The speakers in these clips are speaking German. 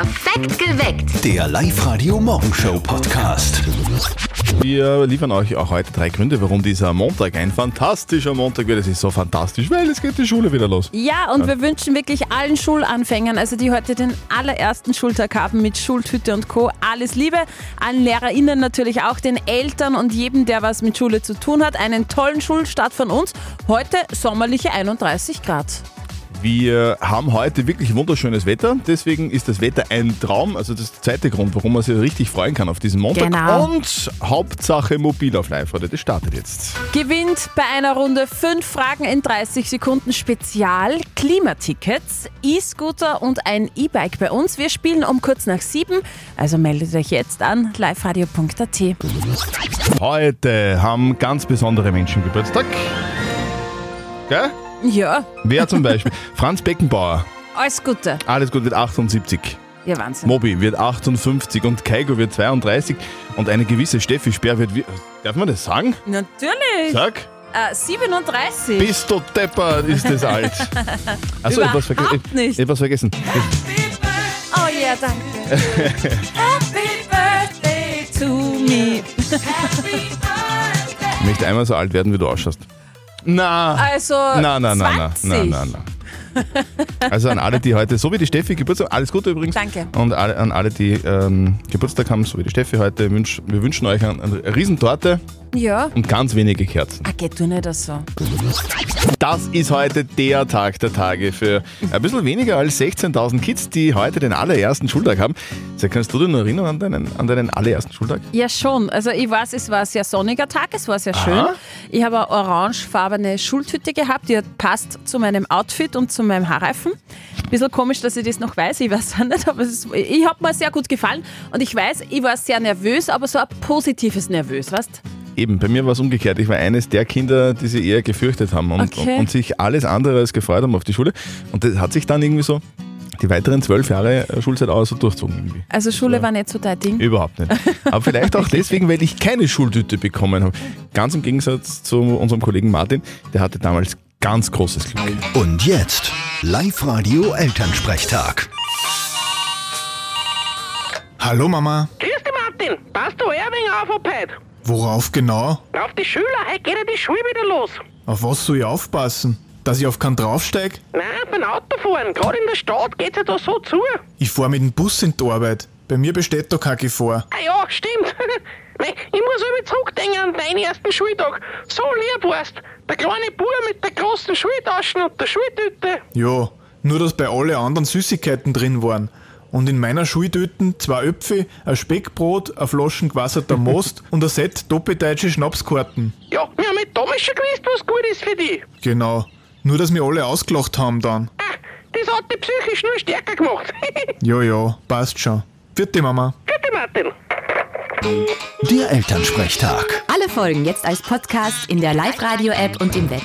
Perfekt geweckt. Der Live-Radio-Morgenshow-Podcast. Wir liefern euch auch heute drei Gründe, warum dieser Montag ein fantastischer Montag wird. Es ist so fantastisch, weil es geht die Schule wieder los. Ja, und wir wünschen wirklich allen Schulanfängern, also die heute den allerersten Schultag haben mit Schultüte und Co. Alles Liebe. Allen LehrerInnen natürlich auch, den Eltern und jedem, der was mit Schule zu tun hat. Einen tollen Schulstart von uns. Heute sommerliche 31 Grad. Wir haben heute wirklich wunderschönes Wetter, deswegen ist das Wetter ein Traum. Also das ist der zweite Grund, warum man sich richtig freuen kann auf diesen Montag. Genau. Und Hauptsache mobil auf live -Radio. Das startet jetzt. Gewinnt bei einer Runde 5 Fragen in 30 Sekunden Spezial, Klimatickets, E-Scooter und ein E-Bike bei uns. Wir spielen um kurz nach 7, also meldet euch jetzt an liveradio.at. Heute haben ganz besondere Menschen Geburtstag. Gell? Ja, Wer zum Beispiel? Franz Beckenbauer. alles Gute. Alles gut, wird 78. Ja, Wahnsinn. Mobi wird 58 und Keigo wird 32 und eine gewisse Steffi Speer wird. wie- Darf man das sagen? Natürlich. Sag. Äh, 37. Bist du deppert, ist das alt. Achso, etwas vergessen. Überhaupt nicht. Etwas vergessen. Oh ja, danke. Happy Birthday to me. Ich möchte einmal so alt werden, wie du ausschaust. Na. Also Na, na, na, na, 20. na, na, na. Also an alle, die heute, so wie die Steffi Geburtstag, alles Gute übrigens. Danke. Und alle, an alle, die ähm, Geburtstag haben, so wie die Steffi heute, wünsch, wir wünschen euch eine, eine Riesentorte Ja. und ganz wenige Kerzen. Ah, geht du nicht das so. Das ist heute der Tag der Tage für ein bisschen weniger als 16.000 Kids, die heute den allerersten Schultag haben. Kannst du dich noch erinnern an deinen, an deinen allerersten Schultag? Ja, schon. Also ich weiß, es war ein sehr sonniger Tag, es war sehr schön. Ich habe eine orangefarbene Schultüte gehabt, die passt zu meinem Outfit und zu meinem Haarreifen. Bisschen komisch, dass ich das noch weiß, ich weiß auch nicht, aber ist, ich habe mir sehr gut gefallen und ich weiß, ich war sehr nervös, aber so ein positives Nervös, weißt Eben, bei mir war es umgekehrt. Ich war eines der Kinder, die sie eher gefürchtet haben und, Okay. und sich alles andere als gefreut haben auf die Schule. Und das hat sich dann irgendwie so die weiteren zwölf Jahre Schulzeit auch so durchzogen irgendwie. Also Schule war nicht so dein Ding. Überhaupt nicht. Aber vielleicht auch deswegen, weil ich keine Schultüte bekommen habe. Ganz im Gegensatz zu unserem Kollegen Martin, der hatte damals ganz großes Glück. Und jetzt Live-Radio Elternsprechtag. Hallo Mama, Grüß dich, Martin. Passt du ein wenig auf ab heute? worauf genau? Auf die Schüler, heute geht ja die Schule wieder los. Auf was soll ich aufpassen? Dass ich auf keinen draufsteig? Nein, beim Autofahren, gerade in der Stadt geht's ja da so zu. Ich fahr mit dem Bus in die Arbeit. Bei mir besteht da keine Gefahr. Ah ja, stimmt. Ich muss immer zurückdenken an deinen ersten Schultag. So lieb warst. Der kleine Bub mit der großen Schultaschen und der Schultüte. Ja, nur dass bei alle anderen Süßigkeiten drin waren. Und in meiner Schultüten zwei Äpfel, ein Speckbrot, eine Flaschen gewasserter Most und ein Set doppeldeutsche Schnapskarten. Ja, wir haben mit damals schon gewusst, was gut ist für dich. Genau. Nur dass wir alle ausgelacht haben dann. Ah, das hat dich psychisch nur stärker gemacht. Ja, ja, passt schon. Vierte Mama. Bitte, Martin. Der Elternsprechtag. Alle Folgen jetzt als Podcast in der Live-Radio-App und im Web.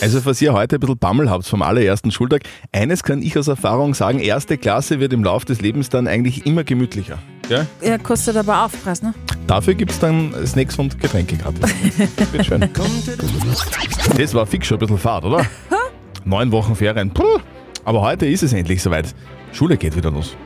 Also, falls ihr heute ein bisschen Bammel habt vom allerersten Schultag, eines kann ich aus Erfahrung sagen, erste Klasse wird im Laufe des Lebens dann eigentlich immer gemütlicher. Ja? Ja, kostet aber Aufpreis, ne? Dafür gibt es dann Snacks und Getränke gratis. Wird schön. Das war fix schon ein bisschen Fahrt, oder? Neun Wochen Ferien. Puh. Aber heute ist es endlich soweit. Schule geht wieder los.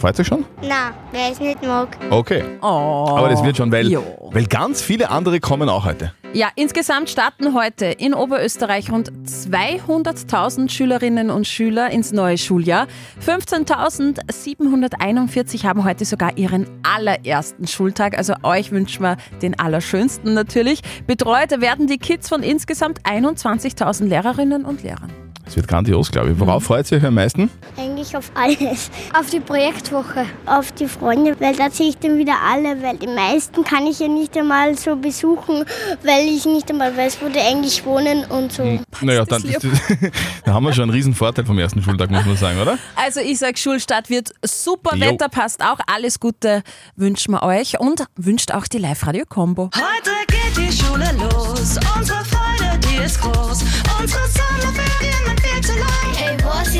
Freut sich schon? Na, wer es nicht mag. Okay. Oh. Aber das wird schon, weil, Jo. weil ganz viele andere kommen auch heute. Ja, insgesamt starten heute in Oberösterreich rund 200.000 Schülerinnen und Schüler ins neue Schuljahr. 15.741 haben heute sogar ihren allerersten Schultag. Also euch wünschen wir den allerschönsten natürlich. Betreut werden die Kids von insgesamt 21.000 Lehrerinnen und Lehrern. Es wird grandios, glaube ich. Worauf freut ihr euch am meisten? Eigentlich auf alles. Auf die Projektwoche. Auf die Freunde, weil da sehe ich dann wieder alle, weil die meisten kann ich ja nicht einmal so besuchen, weil ich nicht einmal weiß, wo die eigentlich wohnen und so. Naja, das dann, da haben wir schon einen riesen Vorteil vom ersten Schultag, muss man sagen, oder? Also ich sage, Schulstart wird super, Jo. Wetter passt auch. Alles Gute wünschen wir euch und wünscht auch die Live-Radio-Kombo. Heute geht die Schule los. Unsere Freude, die ist groß. Unsere Sommerferien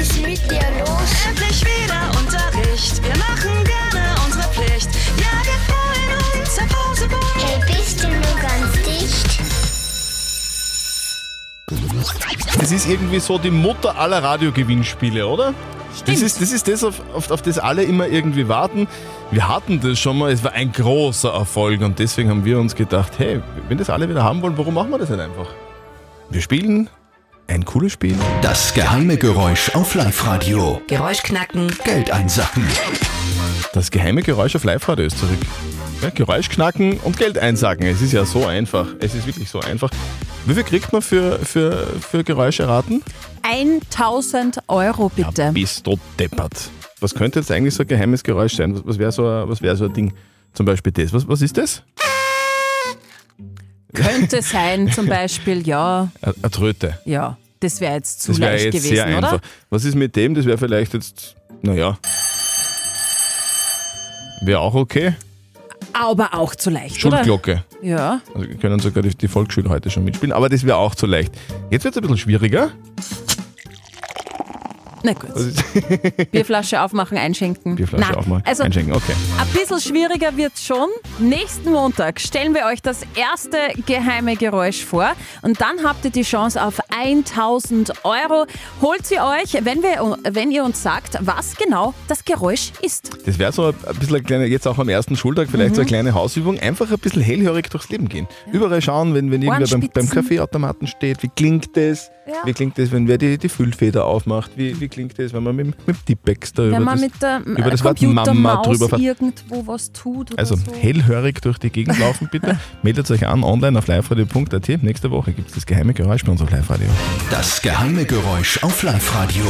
ist mit dir los? Endlich wieder Unterricht. Wir machen gerne unsere Pflicht. Ja, wir freuen uns auf Hausebund. Hey, bist du nur ganz dicht? Es ist irgendwie so die Mutter aller Radiogewinnspiele, oder? Das ist, das ist das, auf, auf, auf das alle immer irgendwie warten. Wir hatten das schon mal, es war ein großer Erfolg und deswegen haben wir uns gedacht, hey, wenn das alle wieder haben wollen, warum machen wir das nicht einfach? Wir spielen ein cooles Spiel. Das geheime Geräusch auf Live-Radio. Geräusch knacken, Geld einsacken. Das geheime Geräusch auf Live-Radio ist zurück. Ja, Geräusch knacken und Geld einsacken. Es ist ja so einfach. Es ist wirklich so einfach. Wie viel kriegt man für, für, für Geräusche raten? 1000 Euro bitte. Bist du deppert. Was könnte jetzt eigentlich so ein geheimes Geräusch sein? Was, was wäre so, ein- was wär so ein Ding? Zum Beispiel das. Was, was ist das? Könnte sein, zum Beispiel, ja, Eine Tröte. ja. Das wäre jetzt zu Das wäre leicht jetzt gewesen, sehr oder? einfach. Was ist mit dem? Das wäre vielleicht jetzt, naja. Wäre auch okay. Aber auch zu leicht, oder? Schulglocke. Ja. Also können sogar die, die Volksschüler heute schon mitspielen, aber das wäre auch zu leicht. Jetzt wird es ein bisschen schwieriger. Na gut. Bierflasche aufmachen, einschenken. Bierflasche Na, aufmachen, Also, einschenken, okay. Ein bisschen schwieriger wird schon. Nächsten Montag stellen wir euch das erste geheime Geräusch vor und dann habt ihr die Chance auf 1000 Euro. Holt sie euch, wenn, wir, wenn ihr uns sagt, was genau das Geräusch ist. Das wäre so ein bisschen eine kleine, jetzt auch am ersten Schultag, vielleicht Mhm. so eine kleine Hausübung. Einfach ein bisschen hellhörig durchs Leben gehen. Überall schauen, wenn, wenn irgendwer beim, beim. Kaffeeautomaten steht. Wie klingt das? Ja. Wie klingt das, wenn wer die, die Füllfeder aufmacht? Wie, wie klingt das, wenn man mit, mit dem Tippex da Wenn über man das, mit der über das Wort Mama drüber fährt? irgendwo was tut oder Also so. hellhörig durch die Gegend laufen bitte. Meldet euch an online auf liveradio.at. Nächste Woche gibt es das geheime Geräusch bei uns auf Live-Radio. Das geheime Geräusch auf Live-Radio.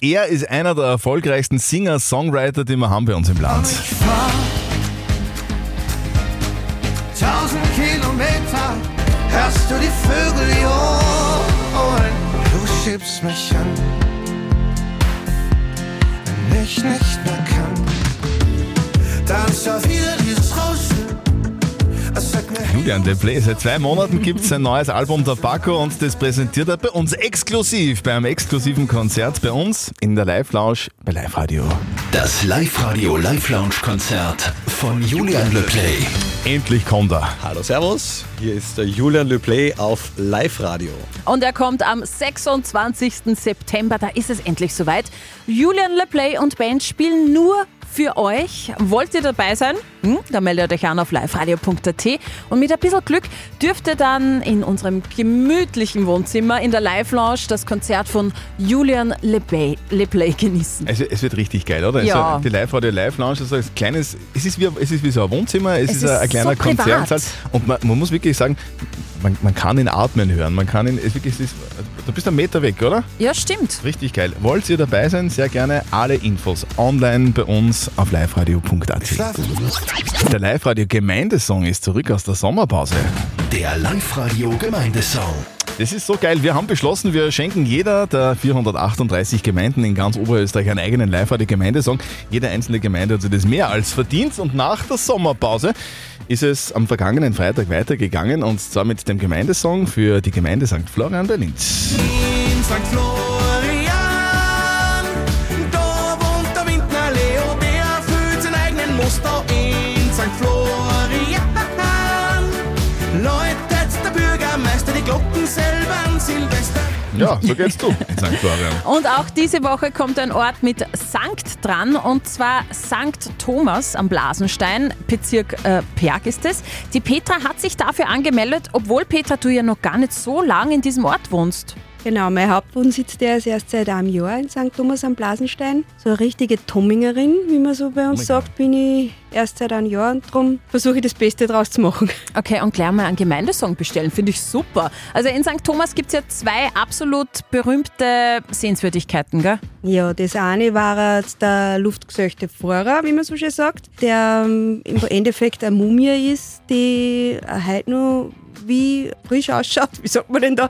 Er ist einer der erfolgreichsten Singer-Songwriter, die wir haben bei uns im Land. Tausend Kilometer du die Vögel johlen. Du schiebst mich an, wenn ich nicht mehr kann. Dann da wieder Julian Le Play. Seit zwei Monaten gibt es ein neues Album der Paco und das präsentiert er bei uns exklusiv, bei einem exklusiven Konzert bei uns in der Live-Lounge bei Live Radio. Das Live-Radio Live-Lounge-Konzert von Julian Le Play. Endlich kommt er. Hallo, Servus. Hier ist der Julian Le Play auf Live-Radio. Und er kommt am 26. September, da ist es endlich soweit. Julian LePlay und Band spielen nur für euch. Wollt ihr dabei sein? Hm? Dann meldet euch an auf liveradio.at und mit ein bisschen Glück dürft ihr dann in unserem gemütlichen Wohnzimmer in der Live-Lounge das Konzert von Julian LePlay, LePlay genießen. Es, es wird richtig geil, oder? Ja. Also die Live-Radio Live-Lounge ist so ein kleines, es ist wie, es ist wie so ein Wohnzimmer, es, Es ist, ein, ein ist kleiner so. Konzertsaal und man, man muss wirklich sagen, man, man kann ihn atmen hören, man kann ihn, es wirklich, es ist, du bist einen Meter weg, oder? Ja, stimmt. Richtig geil. Wollt ihr dabei sein? Sehr gerne alle Infos online bei uns auf liveradio.at. Der Live-Radio Gemeindesong ist zurück aus der Sommerpause. Der Live-Radio Gemeindesong. Das ist so geil. Wir haben beschlossen, wir schenken jeder der 438 Gemeinden in ganz Oberösterreich einen eigenen Live-Radio Gemeindesong. Jede einzelne Gemeinde hat sich das mehr als verdient und nach der Sommerpause ist es am vergangenen Freitag weitergegangen und zwar mit dem Gemeindesong für die Gemeinde St. Florian bei Linz. in St. Florian, selber an Silvester. Ja, so geht's du in St. Florian. Und auch diese Woche kommt ein Ort mit Sankt dran und zwar Sankt Thomas am Blasenstein, Bezirk äh, Perg ist es. Die Petra hat sich dafür angemeldet, obwohl Petra, du ja noch gar nicht so lange in diesem Ort wohnst. Genau, mein Hauptwohnsitz, der ist erst seit einem Jahr in St. Thomas am Blasenstein. So eine richtige Tommingerin, wie man so bei uns sagt, bin ich erst seit einem Jahr und darum versuche ich das Beste draus zu machen. Okay, und gleich mal einen Gemeindesong bestellen, finde ich super. Also in St. Thomas gibt es ja zwei absolut berühmte Sehenswürdigkeiten, gell? Ja, das eine war jetzt der luftgesöchte Pfarrer, wie man so schön sagt, der im Endeffekt eine Mumie ist, die heute noch wie frisch ausschaut, wie sagt man denn da?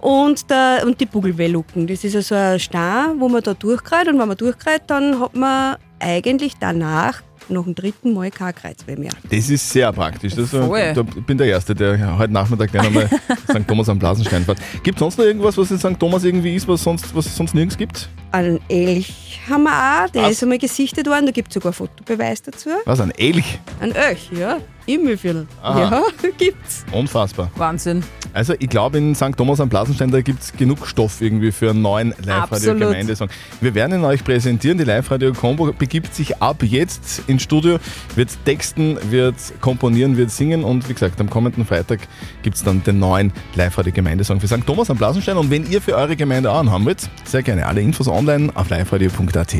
und, der, und die Bugelwellucken, das ist also ein Stein, wo man da durchkreist und wenn man durchkreist, dann hat man eigentlich danach noch ein dritten Mal kein Kreuzweh mehr. Das ist sehr praktisch. Das, äh, da bin der Erste, der heute Nachmittag gleich nochmal St. Thomas am Blasenstein fährt. Gibt es sonst noch irgendwas, was in St. Thomas irgendwie ist, was, sonst, was es sonst nirgends gibt? Ein Elch haben wir auch, der Was? ist einmal gesichtet worden, da gibt es sogar Fotobeweis dazu. Was, ein Elch? Ein Elch, ja. Im Mühlviertel. Ja, gibt's. Unfassbar. Wahnsinn. Also ich glaube, in St. Thomas am Blasenstein, da gibt es genug Stoff irgendwie für einen neuen. Live-Radio-Gemeindesong. Wir werden ihn euch präsentieren. Die Live-Radio-Combo begibt sich ab jetzt ins Studio, wird texten, wird komponieren, wird singen und wie gesagt, am kommenden Freitag gibt es dann den neuen Live-Radio-Gemeindesong für St. Thomas am Blasenstein. Und wenn ihr für eure Gemeinde auch einen haben wollt, sehr gerne alle Infos online auf liveradio.at.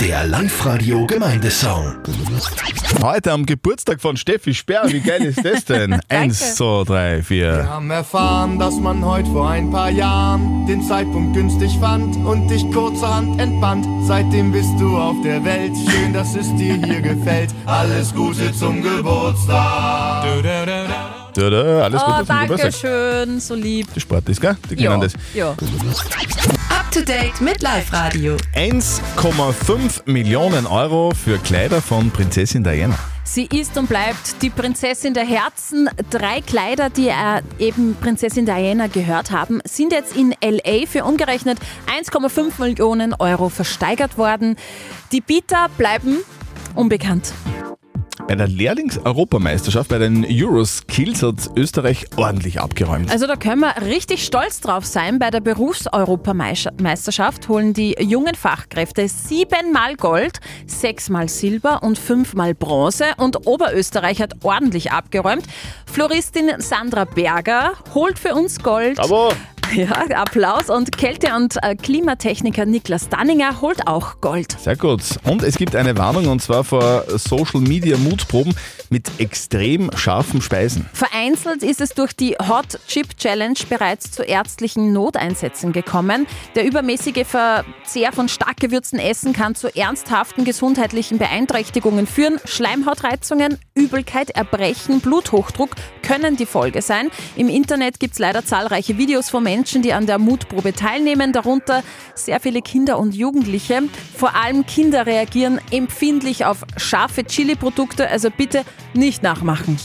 Der Live-Radio Gemeindesong. Heute am Geburtstag von Steffi Sperr, wie geil ist das denn? Eins, zwei, drei, vier. Wir haben erfahren, dass man heute vor ein paar Jahren den Zeitpunkt günstig fand und dich kurzerhand entband. Seitdem bist du auf der Welt. Schön, dass es dir hier gefällt. Alles Gute zum Geburtstag. Du, du, du, du. Da, da, alles Oh, Gute zum danke Geburtstag. schön, so lieb. Die Sport ist, gell? Die Ja, kennen das. Up to date mit Live Radio. 1,5 Millionen Euro für Kleider von Prinzessin Diana. Sie ist und bleibt die Prinzessin der Herzen. Drei Kleider, die äh, eben Prinzessin Diana gehört haben, sind jetzt in LA für umgerechnet 1,5 Millionen Euro versteigert worden. Die Bieter bleiben unbekannt. Bei der Lehrlings-Europameisterschaft, bei den Euroskills hat Österreich ordentlich abgeräumt. Also da können wir richtig stolz drauf sein. Bei der Berufseuropameisterschaft holen die jungen Fachkräfte siebenmal Gold, sechsmal Silber und fünfmal Bronze. Und Oberösterreich hat ordentlich abgeräumt. Floristin Sandra Berger holt für uns Gold. Aber Ja, Applaus. Und Kälte- und äh, Klimatechniker Niklas Danninger holt auch Gold. Sehr gut. Und es gibt eine Warnung und zwar vor Social Media Mutproben mit extrem scharfen Speisen. Vereinzelt ist es durch die Hot Chip Challenge bereits zu ärztlichen Noteinsätzen gekommen. Der übermäßige Verzehr von stark gewürzten Essen kann zu ernsthaften gesundheitlichen Beeinträchtigungen führen. Schleimhautreizungen, Übelkeit, Erbrechen, Bluthochdruck können die Folge sein. Im Internet gibt es leider zahlreiche Videos von Menschen, die an der Mutprobe teilnehmen, darunter sehr viele Kinder und Jugendliche. Vor allem Kinder reagieren empfindlich auf scharfe Chili-Produkte, also bitte nicht nachmachen.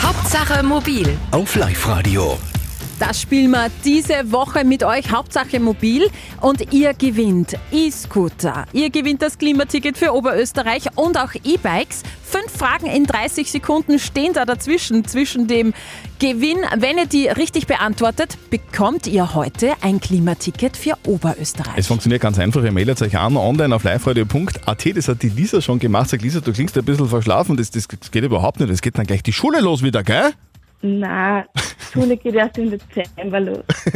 Hauptsache mobil. Auf Live-Radio. Das spielen wir diese Woche mit euch, Hauptsache mobil. Und ihr gewinnt E-Scooter. Ihr gewinnt das Klimaticket für Oberösterreich und auch E-Bikes. Fünf Fragen in 30 Sekunden stehen da dazwischen, zwischen dem Gewinn. Wenn ihr die richtig beantwortet, bekommt ihr heute ein Klimaticket für Oberösterreich. Es funktioniert ganz einfach. Ihr meldet euch an online auf liveradio.at. Das hat die Lisa schon gemacht. Sagt Lisa, du klingst ein bisschen verschlafen. Das, das geht überhaupt nicht. Es geht dann gleich die Schule los wieder, gell? Na, Schule geht erst im Dezember los.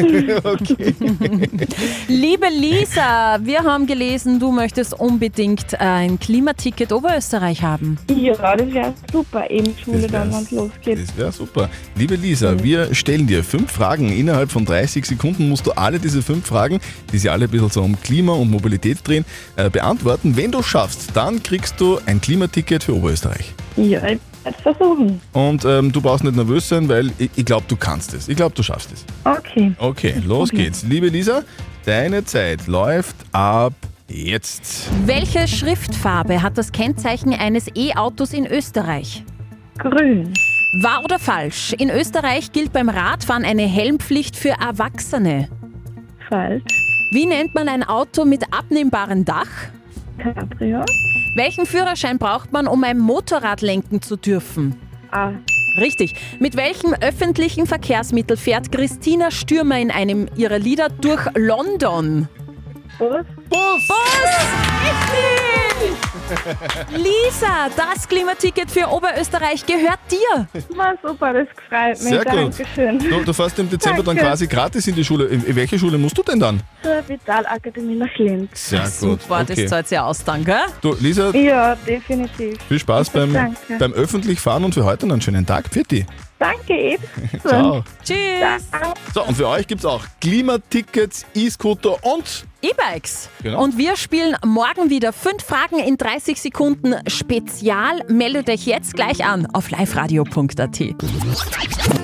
Liebe Lisa, wir haben gelesen, du möchtest unbedingt ein Klimaticket Oberösterreich haben. Ja, das wäre super, eben Schule dann, wenn es losgeht. Das wäre super. Liebe Lisa, wir stellen dir fünf Fragen. Innerhalb von 30 Sekunden musst du alle diese fünf Fragen, die sich alle ein bisschen so um Klima und Mobilität drehen, äh, beantworten. Wenn du schaffst, dann kriegst du ein Klimaticket für Oberösterreich. Ja, ich werde es versuchen. Und ähm, du brauchst nicht nervös sein, weil ich, ich glaube, du kannst es. Ich glaube, du schaffst es. Okay. Okay, los geht's. Liebe Lisa, deine Zeit läuft ab jetzt. Welche Schriftfarbe hat das Kennzeichen eines E-Autos in Österreich? Grün. Wahr oder falsch? In Österreich gilt beim Radfahren eine Helmpflicht für Erwachsene. Falsch. Wie nennt man ein Auto mit abnehmbarem Dach? Cabrio. Welchen Führerschein braucht man, um ein Motorrad lenken zu dürfen? A. Richtig. Mit welchem öffentlichen Verkehrsmittel fährt Christina Stürmer in einem ihrer Lieder durch London? Bus. Bus! Richtig! Lisa, das Klimaticket für Oberösterreich gehört dir. Na super, das freut mich. Sehr gut. Dankeschön. Du, du fährst im Dezember dann Danke. quasi gratis in die Schule. In, in welche Schule musst du denn dann? Zur Vitalakademie nach Linz. Sehr gut. Super, okay. das zahlt sich aus dann, gell? Du, Lisa, Ja, definitiv. viel Spaß beim, Danke. beim öffentlich Fahren und für heute noch einen schönen Tag. Pfitti. Danke ebenso. Ciao. Tschüss. So, und für euch gibt es auch Klimatickets, E-Scooter und E-Bikes. Genau. Und wir spielen morgen wieder fünf Fragen in 30 Sekunden Spezial. Meldet euch jetzt gleich an auf liveradio.at.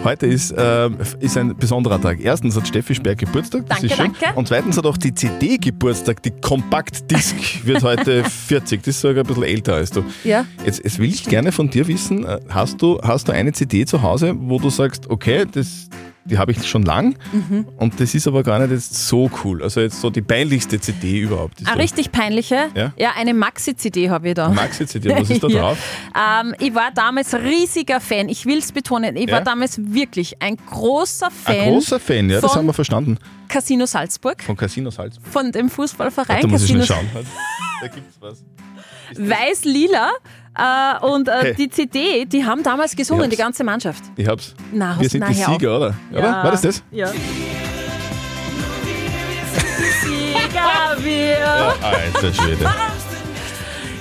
heute ist, äh, ist ein besonderer Tag. Erstens hat Steffi Speer Geburtstag, das Danke, ist schön. danke. Und zweitens hat auch die CD Geburtstag, die Kompaktdisk wird heute 40. Das ist sogar ein bisschen älter als du. Ja. Jetzt, jetzt will ich gerne von dir wissen, äh, hast du, hast du eine CD zu Hause, wo du sagst, okay, das, die habe ich schon lang Mhm. und das ist aber gar nicht jetzt so cool. Also jetzt so die peinlichste CD überhaupt. Eine so. richtig peinliche. Ja? eine Maxi-CD habe ich da. Maxi-CD, was ist da Ja. drauf? Ähm, ich war damals riesiger Fan. Ich will es betonen. Ich Ja? war damals wirklich ein großer Fan. Ein großer Fan, ja, das haben wir verstanden. Casino Salzburg, Von Casino Salzburg. von dem Fußballverein Da muss ich Casino schnell schauen. Da gibt's was. Weiß-Lila. Äh, und äh, Hey. die CD, die haben damals gesungen, die ganze Mannschaft. Ich hab's. Na, hast- wir sind die. Sieger, oder? Oder? War das das? Ja. Sieger wir. Ja, alter Schwede.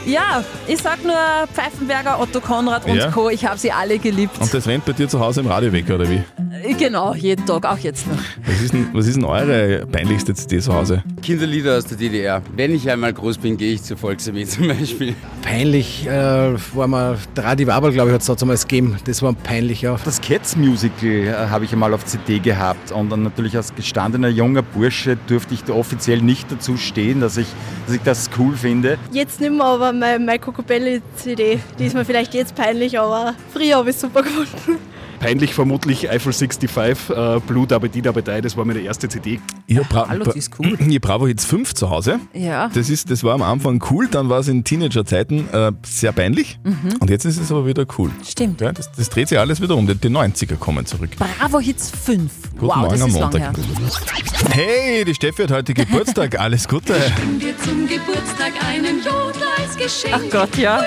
Ja, ich sag nur Pfeifenberger, Otto Konrad und Ja. Co. Ich habe sie alle geliebt. Und das rennt bei dir zu Hause im Radio weg, oder wie? Äh, Genau, jeden Tag, auch jetzt noch. Was ist denn, was ist denn eure peinlichste CD zu Hause? Kinderlieder aus der DDR. Wenn ich einmal groß bin, gehe ich zur Volksarmee zum Beispiel. Peinlich äh, war mal Dradi Wabel, glaube ich, hat es damals gegeben. Das war peinlich, ja. Das Cats Musical äh, habe ich einmal auf CD gehabt und dann natürlich als gestandener junger Bursche durfte ich da offiziell nicht dazu stehen, dass ich, dass ich das cool finde. Jetzt nicht mehr, aber meine, meine Cocobelli-CD, die ist mir vielleicht jetzt peinlich, aber früher habe ich es super gefunden. Peinlich vermutlich Eiffel 65, äh, Blue Dabbe Di Dabbe Dai, das war meine erste CD. Hab Bra Hallo, die ist cool. Ich hab Bravo Hits 5 zu Hause. Ja. Das, ist, das war am Anfang cool, dann war es in Teenagerzeiten äh, sehr peinlich. Mhm. Und jetzt ist es aber wieder cool. Stimmt. Ja, das, das dreht sich alles wieder um. Die, die 90er kommen zurück. Bravo Hits 5. Guten wow, Morgen das am ist lang Montag. her. Hey, die Steffi hat heute Geburtstag. Alles Gute. dir zum Geburtstag einen Jodler als Geschenk. Ach Gott, ja.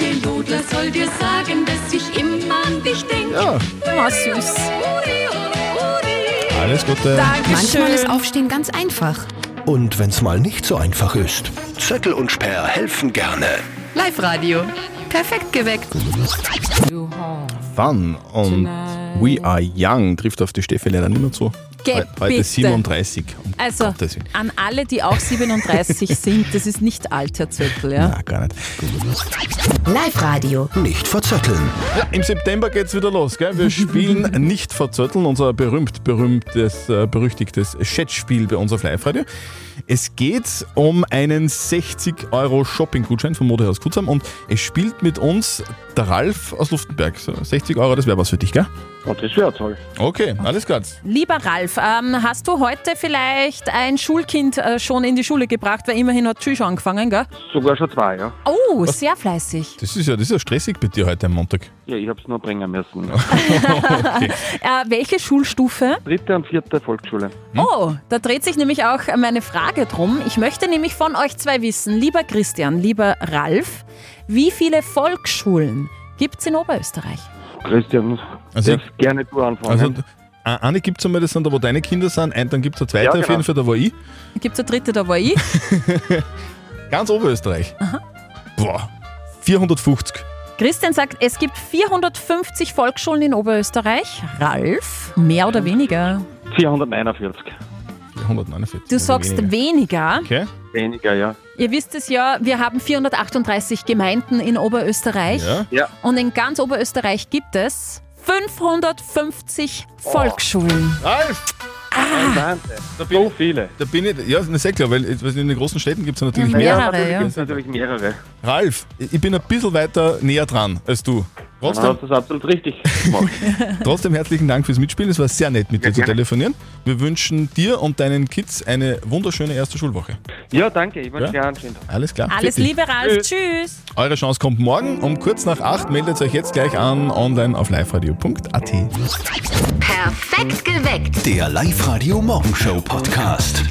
Der Jodler soll dir sagen, dass ich immer an dich denke. Ja. Oh, süß. Alles Gute. Manchmal ist Aufstehen ganz einfach. Und wenn's mal nicht so einfach ist, Zettel und Sperr helfen gerne. Live-Radio. Perfekt geweckt. Fun und We Are Young trifft auf die Steffi leider nicht mehr zu. Geh, He- Heute bitte. 37. Um Also, an alle, die auch 37 sind, das ist nicht alt, Herr Zöttl, ja? Na, gar nicht. Live-Radio. Nicht verzetteln. Ja, Im September geht's wieder los. Gell? Wir spielen nicht verzötteln, unser berühmt, berühmtes, äh, berüchtigtes Chatspiel bei uns auf Live-Radio. Es geht um einen 60 Euro Shopping-Gutschein vom Modehaus Kutzam und es spielt mit uns der Ralf aus Luftenberg. So, 60 Euro, das wäre was für dich, gell? Oh, das wäre toll. Okay, alles klar. Lieber Ralf, ähm, hast du heute vielleicht ein Schulkind äh, schon in die Schule gebracht? Weil immerhin hat Schule schon angefangen, gell? Sogar schon zwei, ja. Oh, sehr fleißig. Das ist ja, das ist ja stressig bei dir heute am Montag. Ja, ich habe es nur bringen müssen. Äh, welche Schulstufe? Dritte und vierte Volksschule. Oh, da dreht sich nämlich auch meine Frage drum. Ich möchte nämlich von euch zwei wissen, lieber Christian, lieber Ralf, wie viele Volksschulen gibt es in Oberösterreich? Christian, Also darfst gerne du anfangen. Also, äh, eine gibt es einmal, das sind da, wo deine Kinder sind, ein, dann gibt es eine zweite Ja, auf genau. jeden Fall, da war ich. Gibt es eine dritte, da war ich? Ganz Oberösterreich. Boah, 450. Christian sagt, es gibt 450 Volksschulen in Oberösterreich. Ralf, mehr oder weniger? 449. 449. Du sagst weniger. Okay. Weniger, ja. Ihr wisst es ja, wir haben 438 Gemeinden in Oberösterreich. Ja. Ja. Und in ganz Oberösterreich gibt es 550 Volksschulen. Ralf! Wahnsinn. so viele. Da bin ich, ja, das ist sehr klar, weil in den großen Städten gibt es natürlich Ja, mehr. mehrere, natürlich ja. natürlich mehrere. Ralf, ich bin ein bisschen weiter näher dran als du. Dann Trotzdem, hast du das absolut richtig gemacht. trotzdem herzlichen Dank fürs Mitspielen. Es war sehr nett, mit dir zu gerne. telefonieren. Wir wünschen dir und deinen Kids eine wunderschöne erste Schulwoche. ja, danke. Ich wünsche Ja. dir einen schönen Tag. Alles klar. Alles dich. Liebe, Ralf. Tschüss. Eure Chance kommt morgen um kurz nach acht. Meldet euch jetzt gleich an online auf liveradio.at. Perfekt geweckt. Der Live-Radio Morgenshow Podcast.